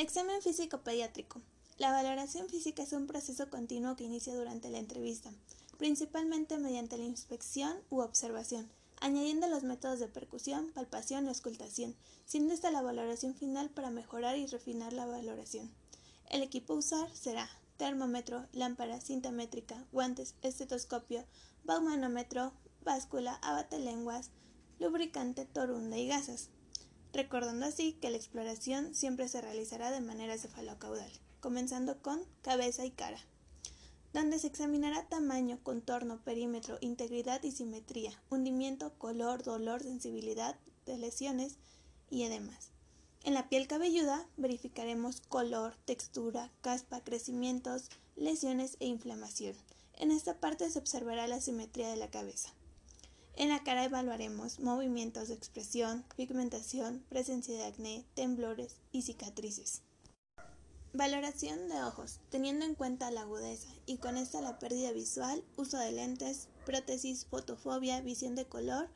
Examen físico pediátrico. La valoración física es un proceso continuo que inicia durante la entrevista, principalmente mediante la inspección u observación, añadiendo los métodos de percusión, palpación o escultación, siendo esta la valoración final para mejorar y refinar la valoración. El equipo a usar será termómetro, lámpara, cinta métrica, guantes, estetoscopio, baumanómetro, báscula, abate-lenguas, lubricante, torunda y gasas. Recordando así que la exploración siempre se realizará de manera cefalocaudal, comenzando con cabeza y cara, donde se examinará tamaño, contorno, perímetro, integridad y simetría, hundimiento, color, dolor, sensibilidad de lesiones y edemas. En la piel cabelluda verificaremos color, textura, caspa, crecimientos, lesiones e inflamación. En esta parte se observará la simetría de la cabeza. En la cara evaluaremos movimientos de expresión, pigmentación, presencia de acné, temblores y cicatrices. Valoración de ojos, teniendo en cuenta la agudeza y con esta la pérdida visual, uso de lentes, prótesis, fotofobia, visión de color,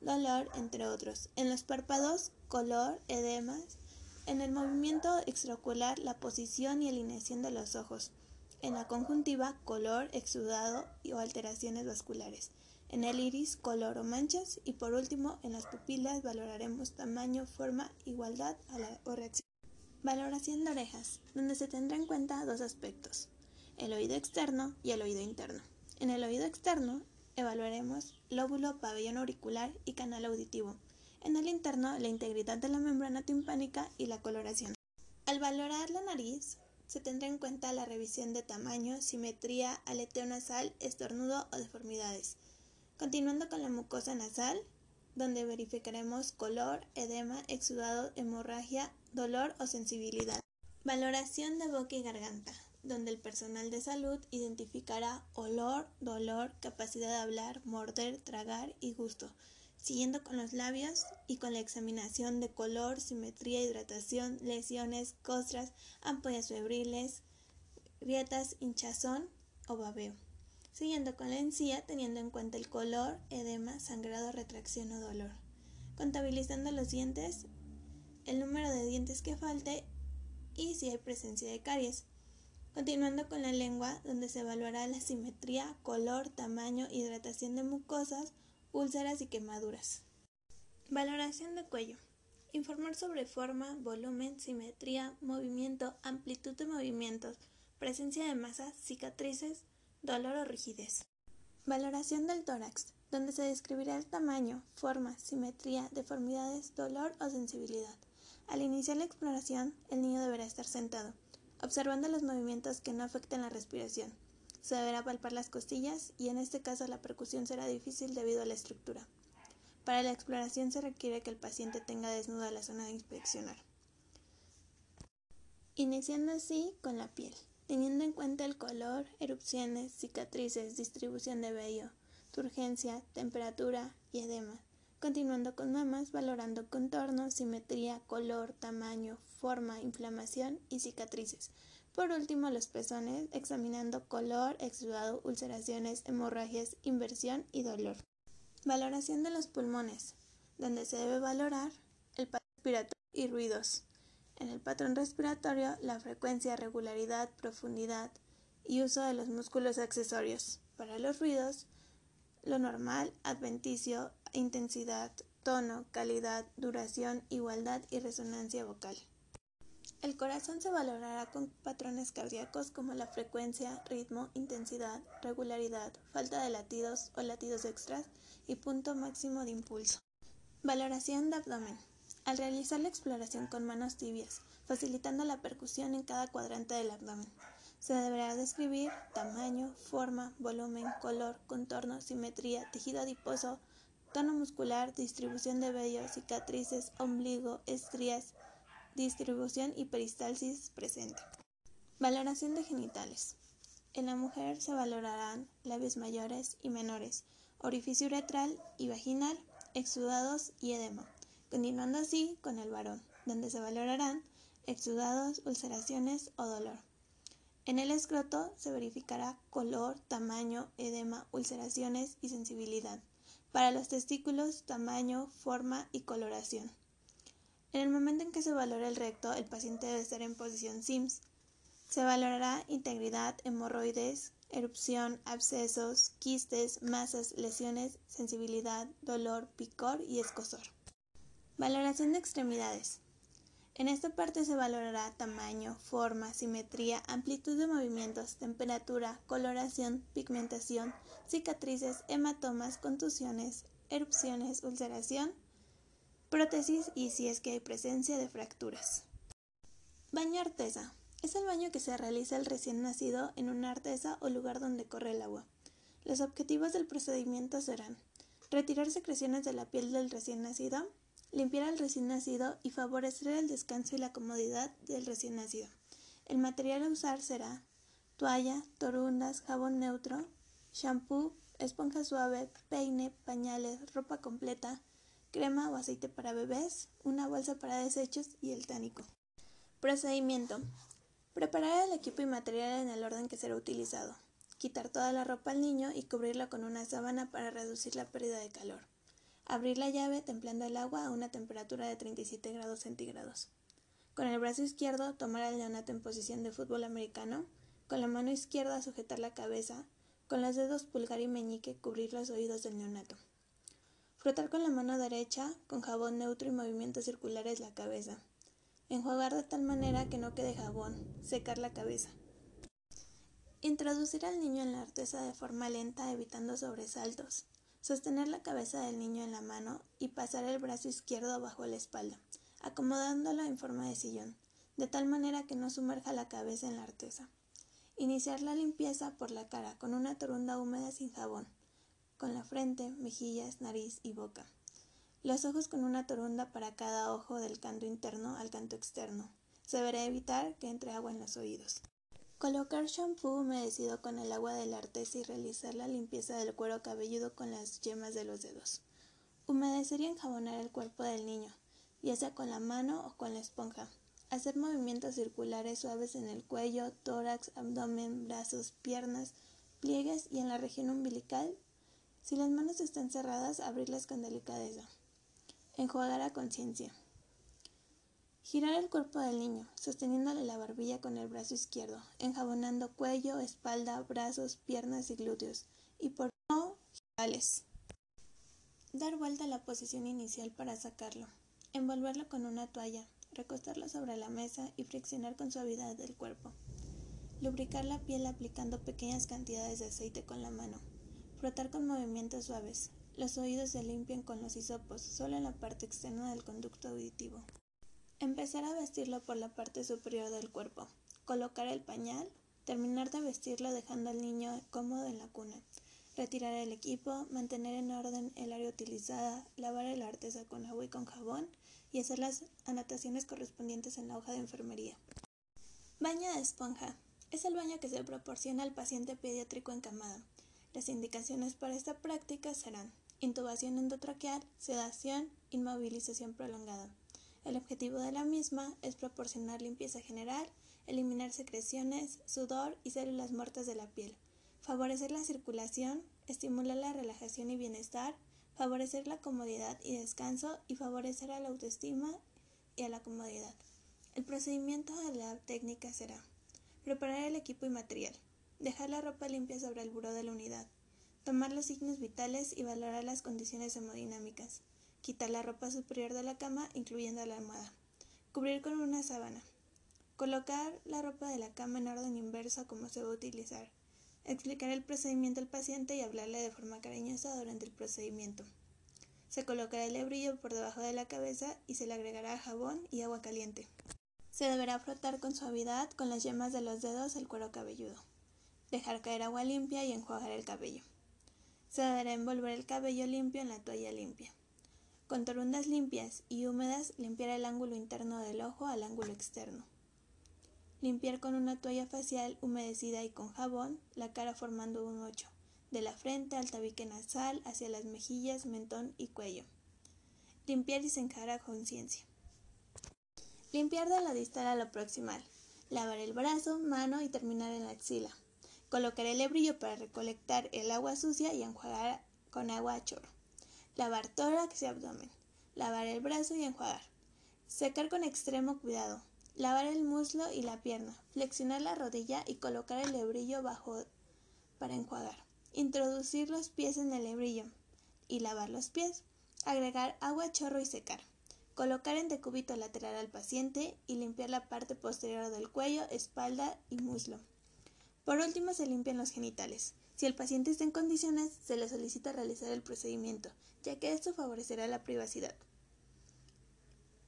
dolor, entre otros. En los párpados, color, edemas. En el movimiento extraocular, la posición y alineación de los ojos. En la conjuntiva, color, exudado o alteraciones vasculares. En el iris, color o manchas. Y por último, en las pupilas valoraremos tamaño, forma, igualdad a la, o reacción. Valoración de orejas, donde se tendrá en cuenta dos aspectos, el oído externo y el oído interno. En el oído externo, evaluaremos lóbulo, pabellón auricular y canal auditivo. En el interno, la integridad de la membrana timpánica y la coloración. Al valorar la nariz, se tendrá en cuenta la revisión de tamaño, simetría, aleteo nasal, estornudo o deformidades. Continuando con la mucosa nasal, donde verificaremos color, edema, exudado, hemorragia, dolor o sensibilidad. Valoración de boca y garganta donde el personal de salud identificará olor, dolor, capacidad de hablar, morder, tragar y gusto, siguiendo con los labios y con la examinación de color, simetría, hidratación, lesiones, costras, ampollas febriles, grietas, hinchazón o babeo. Siguiendo con la encía teniendo en cuenta el color, edema, sangrado, retracción o dolor. Contabilizando los dientes, el número de dientes que falte y si hay presencia de caries. Continuando con la lengua, donde se evaluará la simetría, color, tamaño, hidratación de mucosas, úlceras y quemaduras. Valoración de cuello. Informar sobre forma, volumen, simetría, movimiento, amplitud de movimientos, presencia de masa, cicatrices, dolor o rigidez. Valoración del tórax, donde se describirá el tamaño, forma, simetría, deformidades, dolor o sensibilidad. Al iniciar la exploración, el niño deberá estar sentado observando los movimientos que no afecten la respiración. Se deberá palpar las costillas y en este caso la percusión será difícil debido a la estructura. Para la exploración se requiere que el paciente tenga desnuda la zona de inspeccionar. Iniciando así con la piel, teniendo en cuenta el color, erupciones, cicatrices, distribución de vello, turgencia, temperatura y edema. Continuando con mamas, valorando contorno, simetría, color, tamaño, forma, inflamación y cicatrices. Por último, los pezones, examinando color, exudado, ulceraciones, hemorragias, inversión y dolor. Valoración de los pulmones, donde se debe valorar el respiratorio y ruidos. En el patrón respiratorio, la frecuencia, regularidad, profundidad y uso de los músculos accesorios. Para los ruidos, lo normal, adventicio, intensidad, tono, calidad, duración, igualdad y resonancia vocal. El corazón se valorará con patrones cardíacos como la frecuencia, ritmo, intensidad, regularidad, falta de latidos o latidos extras y punto máximo de impulso. Valoración de abdomen. Al realizar la exploración con manos tibias, facilitando la percusión en cada cuadrante del abdomen. Se deberá describir tamaño, forma, volumen, color, contorno, simetría, tejido adiposo, tono muscular, distribución de vello, cicatrices, ombligo, estrías, distribución y peristalsis presente. Valoración de genitales. En la mujer se valorarán labios mayores y menores, orificio uretral y vaginal, exudados y edema, continuando así con el varón, donde se valorarán exudados, ulceraciones o dolor. En el escroto se verificará color, tamaño, edema, ulceraciones y sensibilidad. Para los testículos, tamaño, forma y coloración. En el momento en que se valora el recto, el paciente debe estar en posición SIMS. Se valorará integridad, hemorroides, erupción, abscesos, quistes, masas, lesiones, sensibilidad, dolor, picor y escosor. Valoración de extremidades. En esta parte se valorará tamaño, forma, simetría, amplitud de movimientos, temperatura, coloración, pigmentación, cicatrices, hematomas, contusiones, erupciones, ulceración, prótesis y si es que hay presencia de fracturas. Baño artesa. Es el baño que se realiza al recién nacido en una artesa o lugar donde corre el agua. Los objetivos del procedimiento serán retirar secreciones de la piel del recién nacido, limpiar al recién nacido y favorecer el descanso y la comodidad del recién nacido. El material a usar será toalla, torundas, jabón neutro, shampoo, esponja suave, peine, pañales, ropa completa, crema o aceite para bebés, una bolsa para desechos y el tánico. Procedimiento. Preparar el equipo y material en el orden que será utilizado. Quitar toda la ropa al niño y cubrirla con una sábana para reducir la pérdida de calor. Abrir la llave templando el agua a una temperatura de 37 grados centígrados. Con el brazo izquierdo tomar al neonato en posición de fútbol americano. Con la mano izquierda sujetar la cabeza. Con los dedos pulgar y meñique cubrir los oídos del neonato. Frotar con la mano derecha, con jabón neutro y movimientos circulares la cabeza. Enjuagar de tal manera que no quede jabón. Secar la cabeza. Introducir al niño en la artesa de forma lenta evitando sobresaltos. Sostener la cabeza del niño en la mano y pasar el brazo izquierdo bajo la espalda, acomodándolo en forma de sillón, de tal manera que no sumerja la cabeza en la artesa. Iniciar la limpieza por la cara con una torunda húmeda sin jabón con la frente, mejillas, nariz y boca. Los ojos con una torunda para cada ojo del canto interno al canto externo. Se deberá evitar que entre agua en los oídos. Colocar shampoo humedecido con el agua de la artesa y realizar la limpieza del cuero cabelludo con las yemas de los dedos. Humedecer y enjabonar el cuerpo del niño, ya sea con la mano o con la esponja. Hacer movimientos circulares suaves en el cuello, tórax, abdomen, brazos, piernas, pliegues y en la región umbilical si las manos están cerradas, abrirlas con delicadeza. Enjuagar a conciencia. Girar el cuerpo del niño, sosteniéndole la barbilla con el brazo izquierdo, enjabonando cuello, espalda, brazos, piernas y glúteos. Y por no, girales. Dar vuelta a la posición inicial para sacarlo. Envolverlo con una toalla, recostarlo sobre la mesa y friccionar con suavidad el cuerpo. Lubricar la piel aplicando pequeñas cantidades de aceite con la mano. Frotar con movimientos suaves. Los oídos se limpian con los hisopos, solo en la parte externa del conducto auditivo. Empezar a vestirlo por la parte superior del cuerpo. Colocar el pañal. Terminar de vestirlo dejando al niño cómodo en la cuna. Retirar el equipo, mantener en orden el área utilizada, lavar el artesa con agua y con jabón y hacer las anotaciones correspondientes en la hoja de enfermería. Baño de esponja. Es el baño que se proporciona al paciente pediátrico encamado. Las indicaciones para esta práctica serán intubación endotraqueal, sedación, inmovilización prolongada. El objetivo de la misma es proporcionar limpieza general, eliminar secreciones, sudor y células muertas de la piel, favorecer la circulación, estimular la relajación y bienestar, favorecer la comodidad y descanso y favorecer a la autoestima y a la comodidad. El procedimiento de la técnica será preparar el equipo y material, Dejar la ropa limpia sobre el buró de la unidad. Tomar los signos vitales y valorar las condiciones hemodinámicas. Quitar la ropa superior de la cama, incluyendo la almohada. Cubrir con una sábana. Colocar la ropa de la cama en orden inverso como se va a utilizar. Explicar el procedimiento al paciente y hablarle de forma cariñosa durante el procedimiento. Se colocará el hebrillo por debajo de la cabeza y se le agregará jabón y agua caliente. Se deberá frotar con suavidad con las yemas de los dedos el cuero cabelludo dejar caer agua limpia y enjuagar el cabello. Se deberá envolver el cabello limpio en la toalla limpia. Con torundas limpias y húmedas, limpiar el ángulo interno del ojo al ángulo externo. Limpiar con una toalla facial humedecida y con jabón la cara formando un ocho, de la frente al tabique nasal hacia las mejillas, mentón y cuello. Limpiar y senjar a conciencia. Limpiar de la distal a la proximal. Lavar el brazo, mano y terminar en la axila. Colocar el hebrillo para recolectar el agua sucia y enjuagar con agua a chorro. Lavar tórax y abdomen. Lavar el brazo y enjuagar. Secar con extremo cuidado. Lavar el muslo y la pierna. Flexionar la rodilla y colocar el lebrillo bajo para enjuagar. Introducir los pies en el lebrillo y lavar los pies. Agregar agua, chorro y secar. Colocar en decúbito lateral al paciente y limpiar la parte posterior del cuello, espalda y muslo. Por último, se limpian los genitales. Si el paciente está en condiciones, se le solicita realizar el procedimiento, ya que esto favorecerá la privacidad.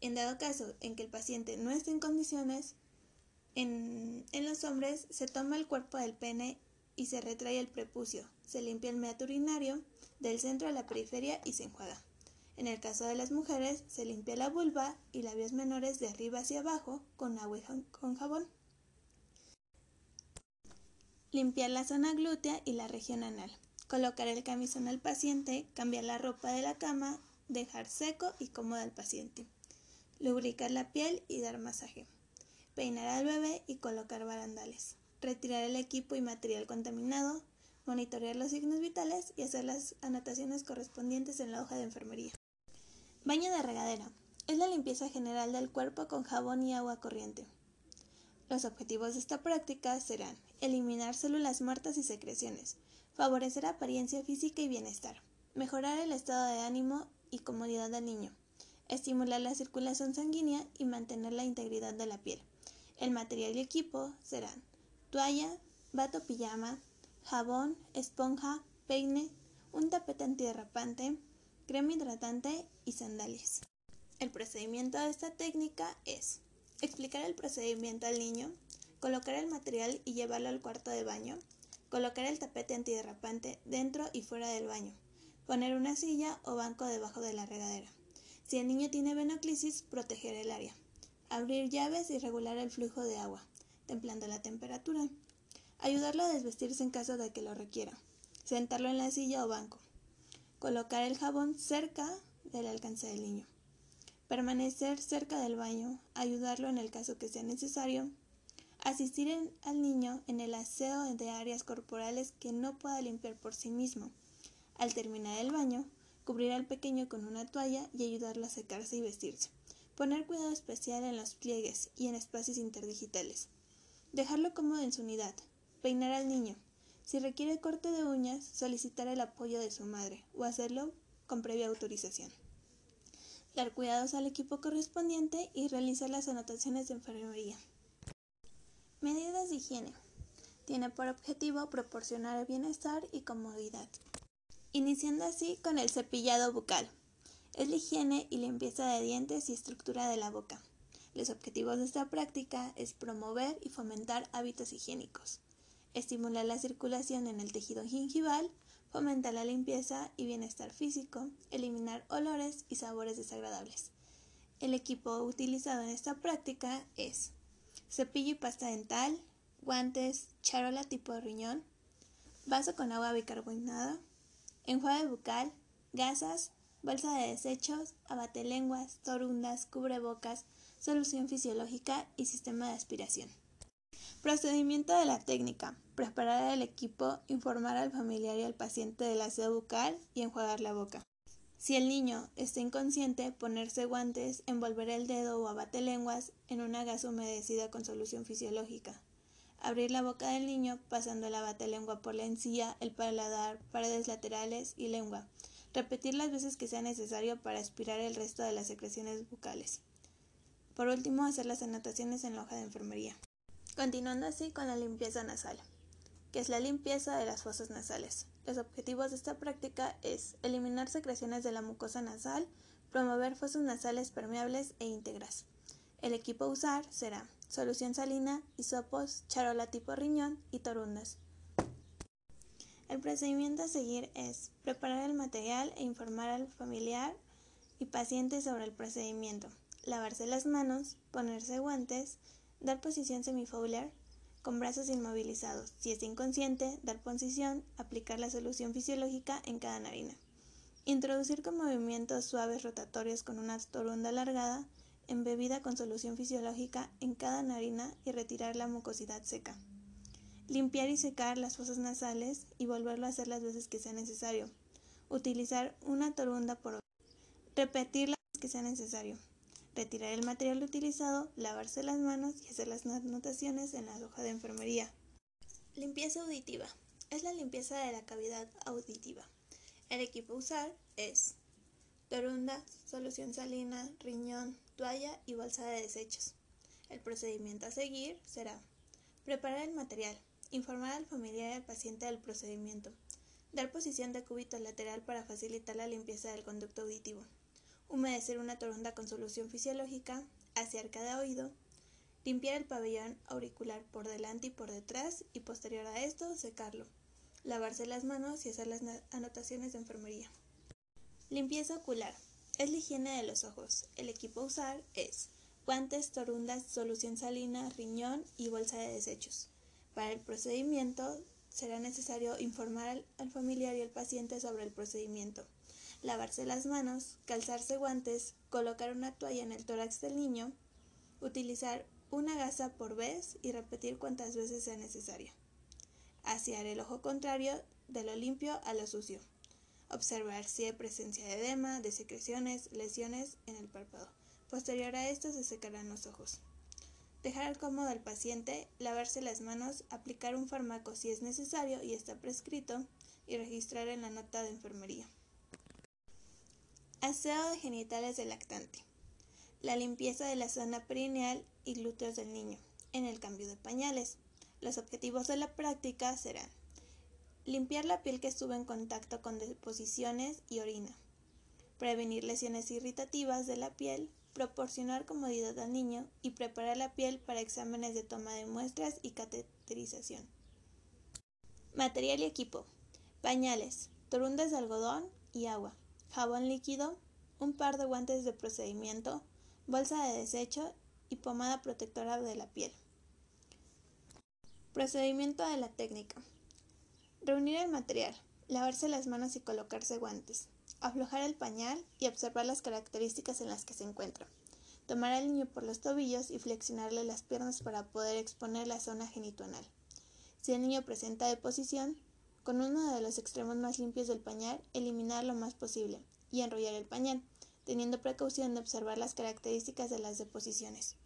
En dado caso en que el paciente no esté en condiciones, en, los hombres se toma el cuerpo del pene y se retrae el prepucio, se limpia el meato urinario del centro a la periferia y se enjuaga. En el caso de las mujeres, se limpia la vulva y labios menores de arriba hacia abajo con agua y con jabón. Limpiar la zona glútea y la región anal. Colocar el camisón al paciente, cambiar la ropa de la cama, dejar seco y cómodo al paciente. Lubricar la piel y dar masaje. Peinar al bebé y colocar barandales. Retirar el equipo y material contaminado. Monitorear los signos vitales y hacer las anotaciones correspondientes en la hoja de enfermería. Baño de regadera. Es la limpieza general del cuerpo con jabón y agua corriente. Los objetivos de esta práctica serán eliminar células muertas y secreciones, favorecer apariencia física y bienestar, mejorar el estado de ánimo y comodidad del niño, estimular la circulación sanguínea y mantener la integridad de la piel. El material y equipo serán toalla, bato pijama, jabón, esponja, peine, un tapete antiderrapante, crema hidratante y sandalias. El procedimiento de esta técnica es explicar el procedimiento al niño, colocar el material y llevarlo al cuarto de baño, colocar el tapete antiderrapante dentro y fuera del baño, poner una silla o banco debajo de la regadera. Si el niño tiene venoclisis, proteger el área, abrir llaves y regular el flujo de agua, templando la temperatura, ayudarlo a desvestirse en caso de que lo requiera, sentarlo en la silla o banco, Colocar el jabón cerca del alcance del niño. Permanecer cerca del baño, ayudarlo en el caso que sea necesario. Asistir al niño en el aseo de áreas corporales que no pueda limpiar por sí mismo. Al terminar el baño, cubrir al pequeño con una toalla y ayudarlo a secarse y vestirse. Poner cuidado especial en los pliegues y en espacios interdigitales. Dejarlo cómodo en su unidad. Peinar al niño. Si requiere corte de uñas, solicitar el apoyo de su madre o hacerlo con previa autorización. Dar cuidados al equipo correspondiente y realizar las anotaciones de enfermería. Medidas de higiene. Tiene por objetivo proporcionar bienestar y comodidad. Iniciando así con el cepillado bucal. Es la higiene y limpieza de dientes y estructura de la boca. Los objetivos de esta práctica es promover y fomentar hábitos higiénicos estimular la circulación en el tejido gingival, fomentar la limpieza y bienestar físico, eliminar olores y sabores desagradables. El equipo utilizado en esta práctica es cepillo y pasta dental, guantes, charola tipo riñón, vaso con agua bicarbonada, enjuague bucal, gasas, bolsa de desechos, abatelenguas, torundas, cubrebocas, solución fisiológica y sistema de aspiración. Procedimiento de la técnica. Preparar el equipo, informar al familiar y al paciente del aseo bucal y enjuagar la boca. Si el niño está inconsciente, ponerse guantes, envolver el dedo o abate lenguas en una gasa humedecida con solución fisiológica. Abrir la boca del niño pasando el abate lengua por la encía, el paladar, paredes laterales y lengua. Repetir las veces que sea necesario para aspirar el resto de las secreciones bucales. Por último, hacer las anotaciones en la hoja de enfermería. Continuando así con la limpieza nasal, que es la limpieza de las fosas nasales. Los objetivos de esta práctica es eliminar secreciones de la mucosa nasal, promover fosas nasales permeables e íntegras. El equipo a usar será solución salina, hisopos, charola tipo riñón y torundas. El procedimiento a seguir es preparar el material e informar al familiar y paciente sobre el procedimiento, lavarse las manos, ponerse guantes, Dar posición semifoular con brazos inmovilizados. Si es inconsciente, dar posición, aplicar la solución fisiológica en cada narina. Introducir con movimientos suaves rotatorios con una torunda alargada, embebida con solución fisiológica en cada narina y retirar la mucosidad seca. Limpiar y secar las fosas nasales y volverlo a hacer las veces que sea necesario. Utilizar una torunda por repetir las que sea necesario retirar el material utilizado, lavarse las manos y hacer las anotaciones en la hoja de enfermería. Limpieza auditiva. Es la limpieza de la cavidad auditiva. El equipo a usar es torunda, solución salina, riñón, toalla y bolsa de desechos. El procedimiento a seguir será preparar el material, informar al familiar y al paciente del procedimiento, dar posición de cúbito lateral para facilitar la limpieza del conducto auditivo, humedecer una torunda con solución fisiológica, asear cada oído, limpiar el pabellón auricular por delante y por detrás y posterior a esto secarlo, lavarse las manos y hacer las anotaciones de enfermería. Limpieza ocular. Es la higiene de los ojos. El equipo a usar es guantes, torundas, solución salina, riñón y bolsa de desechos. Para el procedimiento será necesario informar al familiar y al paciente sobre el procedimiento, lavarse las manos, calzarse guantes, colocar una toalla en el tórax del niño, utilizar una gasa por vez y repetir cuantas veces sea necesario. Asear el ojo contrario de lo limpio a lo sucio observar si hay presencia de edema, de secreciones, lesiones en el párpado. Posterior a esto se secarán los ojos. Dejar al cómodo al paciente, lavarse las manos, aplicar un fármaco si es necesario y está prescrito y registrar en la nota de enfermería. Aseo de genitales del lactante. La limpieza de la zona perineal y glúteos del niño en el cambio de pañales. Los objetivos de la práctica serán Limpiar la piel que estuvo en contacto con deposiciones y orina. Prevenir lesiones irritativas de la piel, proporcionar comodidad al niño y preparar la piel para exámenes de toma de muestras y cateterización. Material y equipo. Pañales, torundas de algodón y agua, jabón líquido, un par de guantes de procedimiento, bolsa de desecho y pomada protectora de la piel. Procedimiento de la técnica. Reunir el material, lavarse las manos y colocarse guantes, aflojar el pañal y observar las características en las que se encuentra. Tomar al niño por los tobillos y flexionarle las piernas para poder exponer la zona genituanal. Si el niño presenta deposición, con uno de los extremos más limpios del pañal, eliminar lo más posible y enrollar el pañal, teniendo precaución de observar las características de las deposiciones.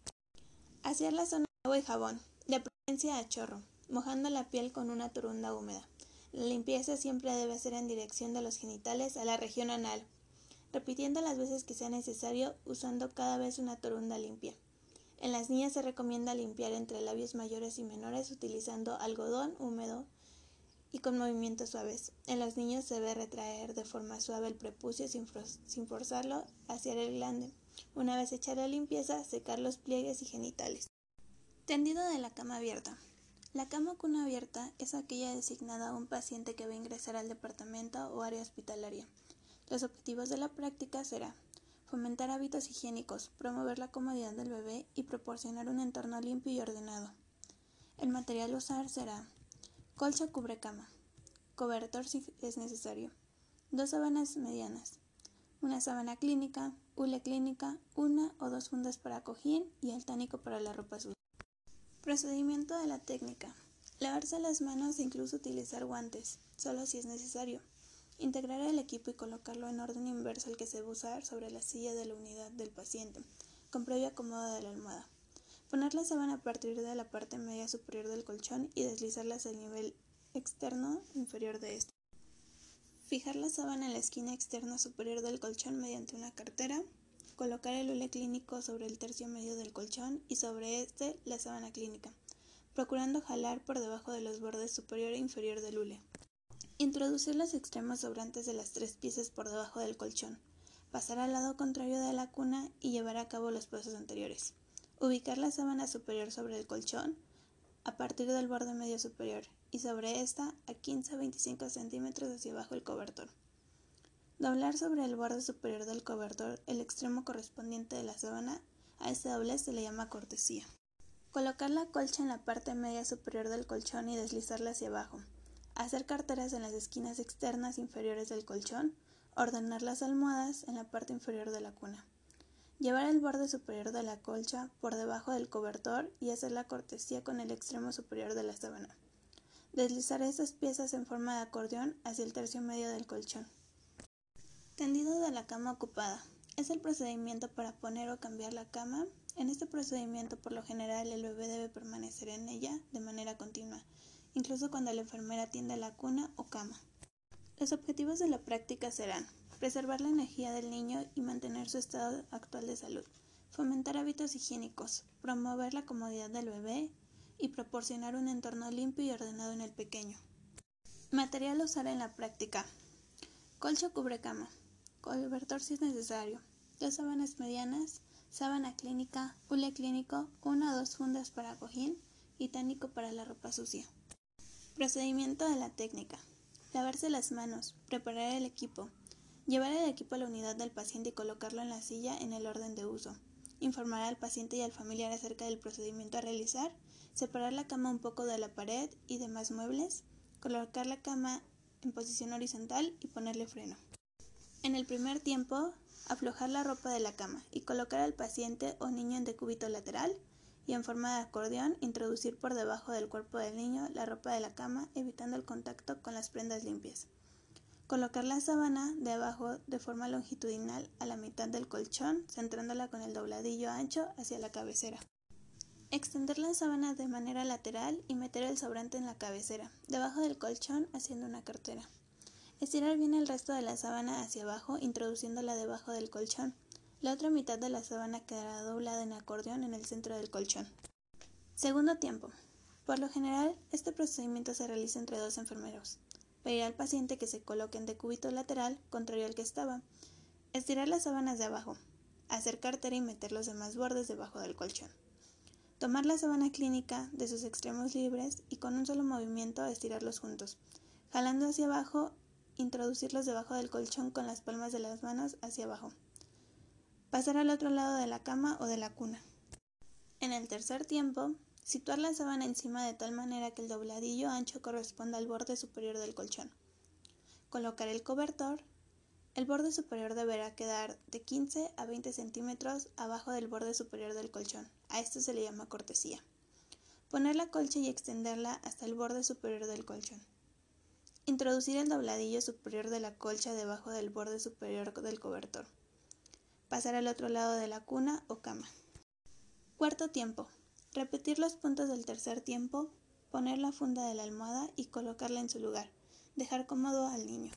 Hacer la zona de agua y jabón, de preferencia a chorro, mojando la piel con una turunda húmeda. La limpieza siempre debe ser en dirección de los genitales a la región anal, repitiendo las veces que sea necesario, usando cada vez una torunda limpia. En las niñas se recomienda limpiar entre labios mayores y menores utilizando algodón húmedo y con movimientos suaves. En los niños se debe retraer de forma suave el prepucio sin, sin forzarlo hacia el glande. Una vez hecha la limpieza, secar los pliegues y genitales. Tendido de la cama abierta. La cama cuna abierta es aquella designada a un paciente que va a ingresar al departamento o área hospitalaria. Los objetivos de la práctica será fomentar hábitos higiénicos, promover la comodidad del bebé y proporcionar un entorno limpio y ordenado. El material a usar será colcha cubre cama, cobertor si es necesario, dos sábanas medianas, una sábana clínica, hule clínica, una o dos fundas para cojín y el tánico para la ropa sucia. Procedimiento de la técnica. Lavarse las manos e incluso utilizar guantes, solo si es necesario. Integrar el equipo y colocarlo en orden inverso al que se va a usar sobre la silla de la unidad del paciente, con previo acomodo de la almohada. Poner la sábana a partir de la parte media superior del colchón y deslizarla hacia el nivel externo inferior de este. Fijar la sábana en la esquina externa superior del colchón mediante una cartera, Colocar el hule clínico sobre el tercio medio del colchón y sobre este la sábana clínica, procurando jalar por debajo de los bordes superior e inferior del hule. Introducir los extremos sobrantes de las tres piezas por debajo del colchón. Pasar al lado contrario de la cuna y llevar a cabo los pasos anteriores. Ubicar la sábana superior sobre el colchón a partir del borde medio superior y sobre esta a 15-25 centímetros hacia abajo el cobertor. Doblar sobre el borde superior del cobertor el extremo correspondiente de la sábana, a este doblez se le llama cortesía. Colocar la colcha en la parte media superior del colchón y deslizarla hacia abajo. Hacer carteras en las esquinas externas inferiores del colchón. Ordenar las almohadas en la parte inferior de la cuna. Llevar el borde superior de la colcha por debajo del cobertor y hacer la cortesía con el extremo superior de la sábana. Deslizar estas piezas en forma de acordeón hacia el tercio medio del colchón. Tendido de la cama ocupada. Es el procedimiento para poner o cambiar la cama. En este procedimiento, por lo general, el bebé debe permanecer en ella de manera continua, incluso cuando la enfermera atiende la cuna o cama. Los objetivos de la práctica serán preservar la energía del niño y mantener su estado actual de salud, fomentar hábitos higiénicos, promover la comodidad del bebé y proporcionar un entorno limpio y ordenado en el pequeño. Material a usar en la práctica. Colcho cubre cama. Cobertor si es necesario. Dos sábanas medianas. Sábana clínica. Hule clínico. Una o dos fundas para cojín. Y tánico para la ropa sucia. Procedimiento de la técnica. Lavarse las manos. Preparar el equipo. Llevar el equipo a la unidad del paciente y colocarlo en la silla en el orden de uso. Informar al paciente y al familiar acerca del procedimiento a realizar. Separar la cama un poco de la pared y demás muebles colocar la cama en posición horizontal y ponerle freno. En el primer tiempo, aflojar la ropa de la cama y colocar al paciente o niño en decúbito lateral y en forma de acordeón introducir por debajo del cuerpo del niño la ropa de la cama evitando el contacto con las prendas limpias. Colocar la sábana de abajo de forma longitudinal a la mitad del colchón, centrándola con el dobladillo ancho hacia la cabecera. Extender la sábana de manera lateral y meter el sobrante en la cabecera, debajo del colchón haciendo una cartera. Estirar bien el resto de la sábana hacia abajo, introduciéndola debajo del colchón. La otra mitad de la sábana quedará doblada en acordeón en el centro del colchón. Segundo tiempo. Por lo general, este procedimiento se realiza entre dos enfermeros. Pedir al paciente que se coloque en decúbito lateral, contrario al que estaba. Estirar las sábanas de abajo. Hacer cartera y meter los demás bordes debajo del colchón. Tomar la sábana clínica de sus extremos libres y con un solo movimiento estirarlos juntos. Jalando hacia abajo, introducirlos debajo del colchón con las palmas de las manos hacia abajo. Pasar al otro lado de la cama o de la cuna. En el tercer tiempo, situar la sábana encima de tal manera que el dobladillo ancho corresponda al borde superior del colchón. Colocar el cobertor el borde superior deberá quedar de 15 a 20 centímetros abajo del borde superior del colchón. A esto se le llama cortesía. Poner la colcha y extenderla hasta el borde superior del colchón. Introducir el dobladillo superior de la colcha debajo del borde superior del cobertor. Pasar al otro lado de la cuna o cama. Cuarto tiempo. Repetir los puntos del tercer tiempo, poner la funda de la almohada y colocarla en su lugar. Dejar cómodo al niño.